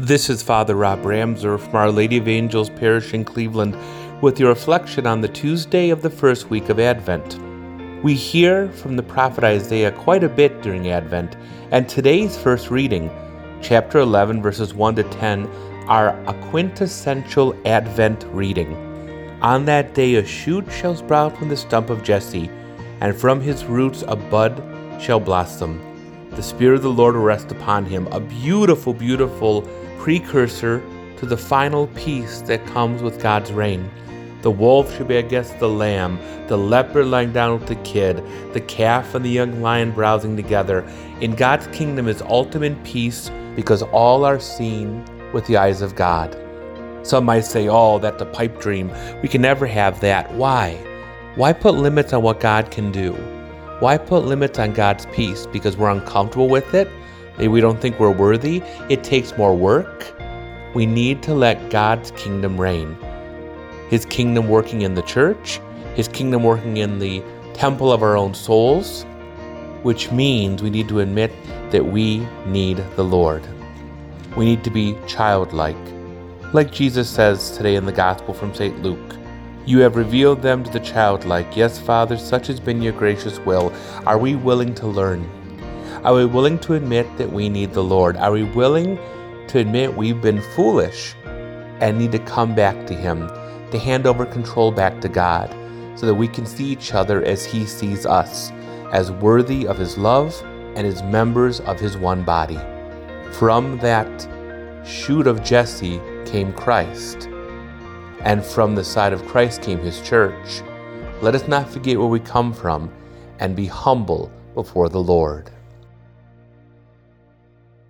This is Father Rob Ramser from Our Lady of Angels Parish in Cleveland with your reflection on the Tuesday of the first week of Advent. We hear from the prophet Isaiah quite a bit during Advent, and today's first reading, chapter 11, verses 1 to 10, are a quintessential Advent reading. On that day a shoot shall sprout from the stump of Jesse, and from his roots a bud shall blossom. The Spirit of the Lord will rest upon him, a beautiful, beautiful precursor to the final peace that comes with God's reign. The wolf should be against the lamb, the leopard lying down with the kid, the calf and the young lion browsing together. In God's kingdom is ultimate peace because all are seen with the eyes of God. Some might say, oh, that's a pipe dream. We can never have that. Why? Why put limits on what God can do? Why put limits on God's peace? Because we're uncomfortable with it? Maybe we don't think we're worthy? It takes more work? We need to let God's kingdom reign. His kingdom working in the church, His kingdom working in the temple of our own souls, which means we need to admit that we need the Lord. We need to be childlike. Like Jesus says today in the Gospel from St. Luke, you have revealed them to the childlike. Yes, Father, such has been your gracious will. Are we willing to learn? Are we willing to admit that we need the Lord? Are we willing to admit we've been foolish and need to come back to Him, to hand over control back to God, so that we can see each other as He sees us, as worthy of His love and as members of His one body? From that shoot of Jesse came Christ, and from the side of Christ came His church. Let us not forget where we come from and be humble before the Lord.